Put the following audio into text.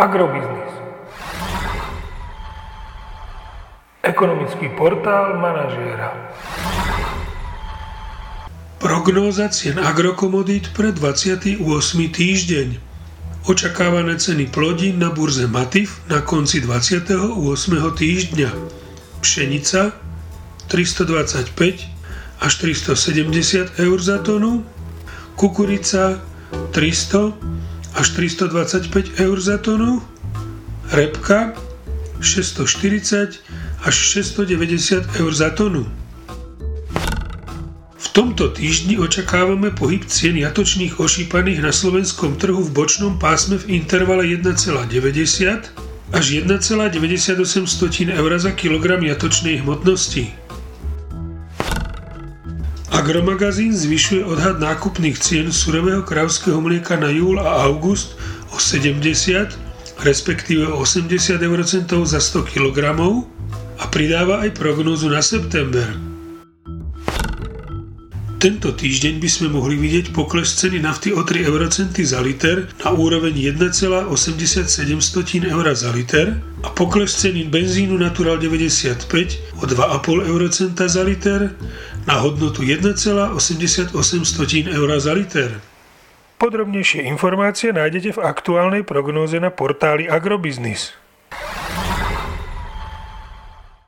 Agrobiznis. Ekonomický portál manažéra. Prognóza cien agrokomodít pre 28. týždeň. Očakávané ceny plodín na burze Matif na konci 28. týždňa. Pšenica 325 až 370 eur za tonu, kukurica 300 až 325 eur za tonu, repka 640 až 690 eur za tonu. V tomto týždni očakávame pohyb cien jatočných ošípaných na slovenskom trhu v bočnom pásme v intervale 1,90 až 1,98 eur za kilogram jatočnej hmotnosti. Agromagazín zvyšuje odhad nákupných cien surového kravského mlieka na júl a august o 70, respektíve 80 eurocentov za 100 kg a pridáva aj prognózu na september. Tento týždeň by sme mohli vidieť pokles ceny nafty o 3 eurocenty za liter na úroveň 1,87 eur za liter a pokles ceny benzínu Natural 95 o 2,5 eurocenta za liter na hodnotu 1,88 eur za liter. Podrobnejšie informácie nájdete v aktuálnej prognóze na portáli Agrobiznis.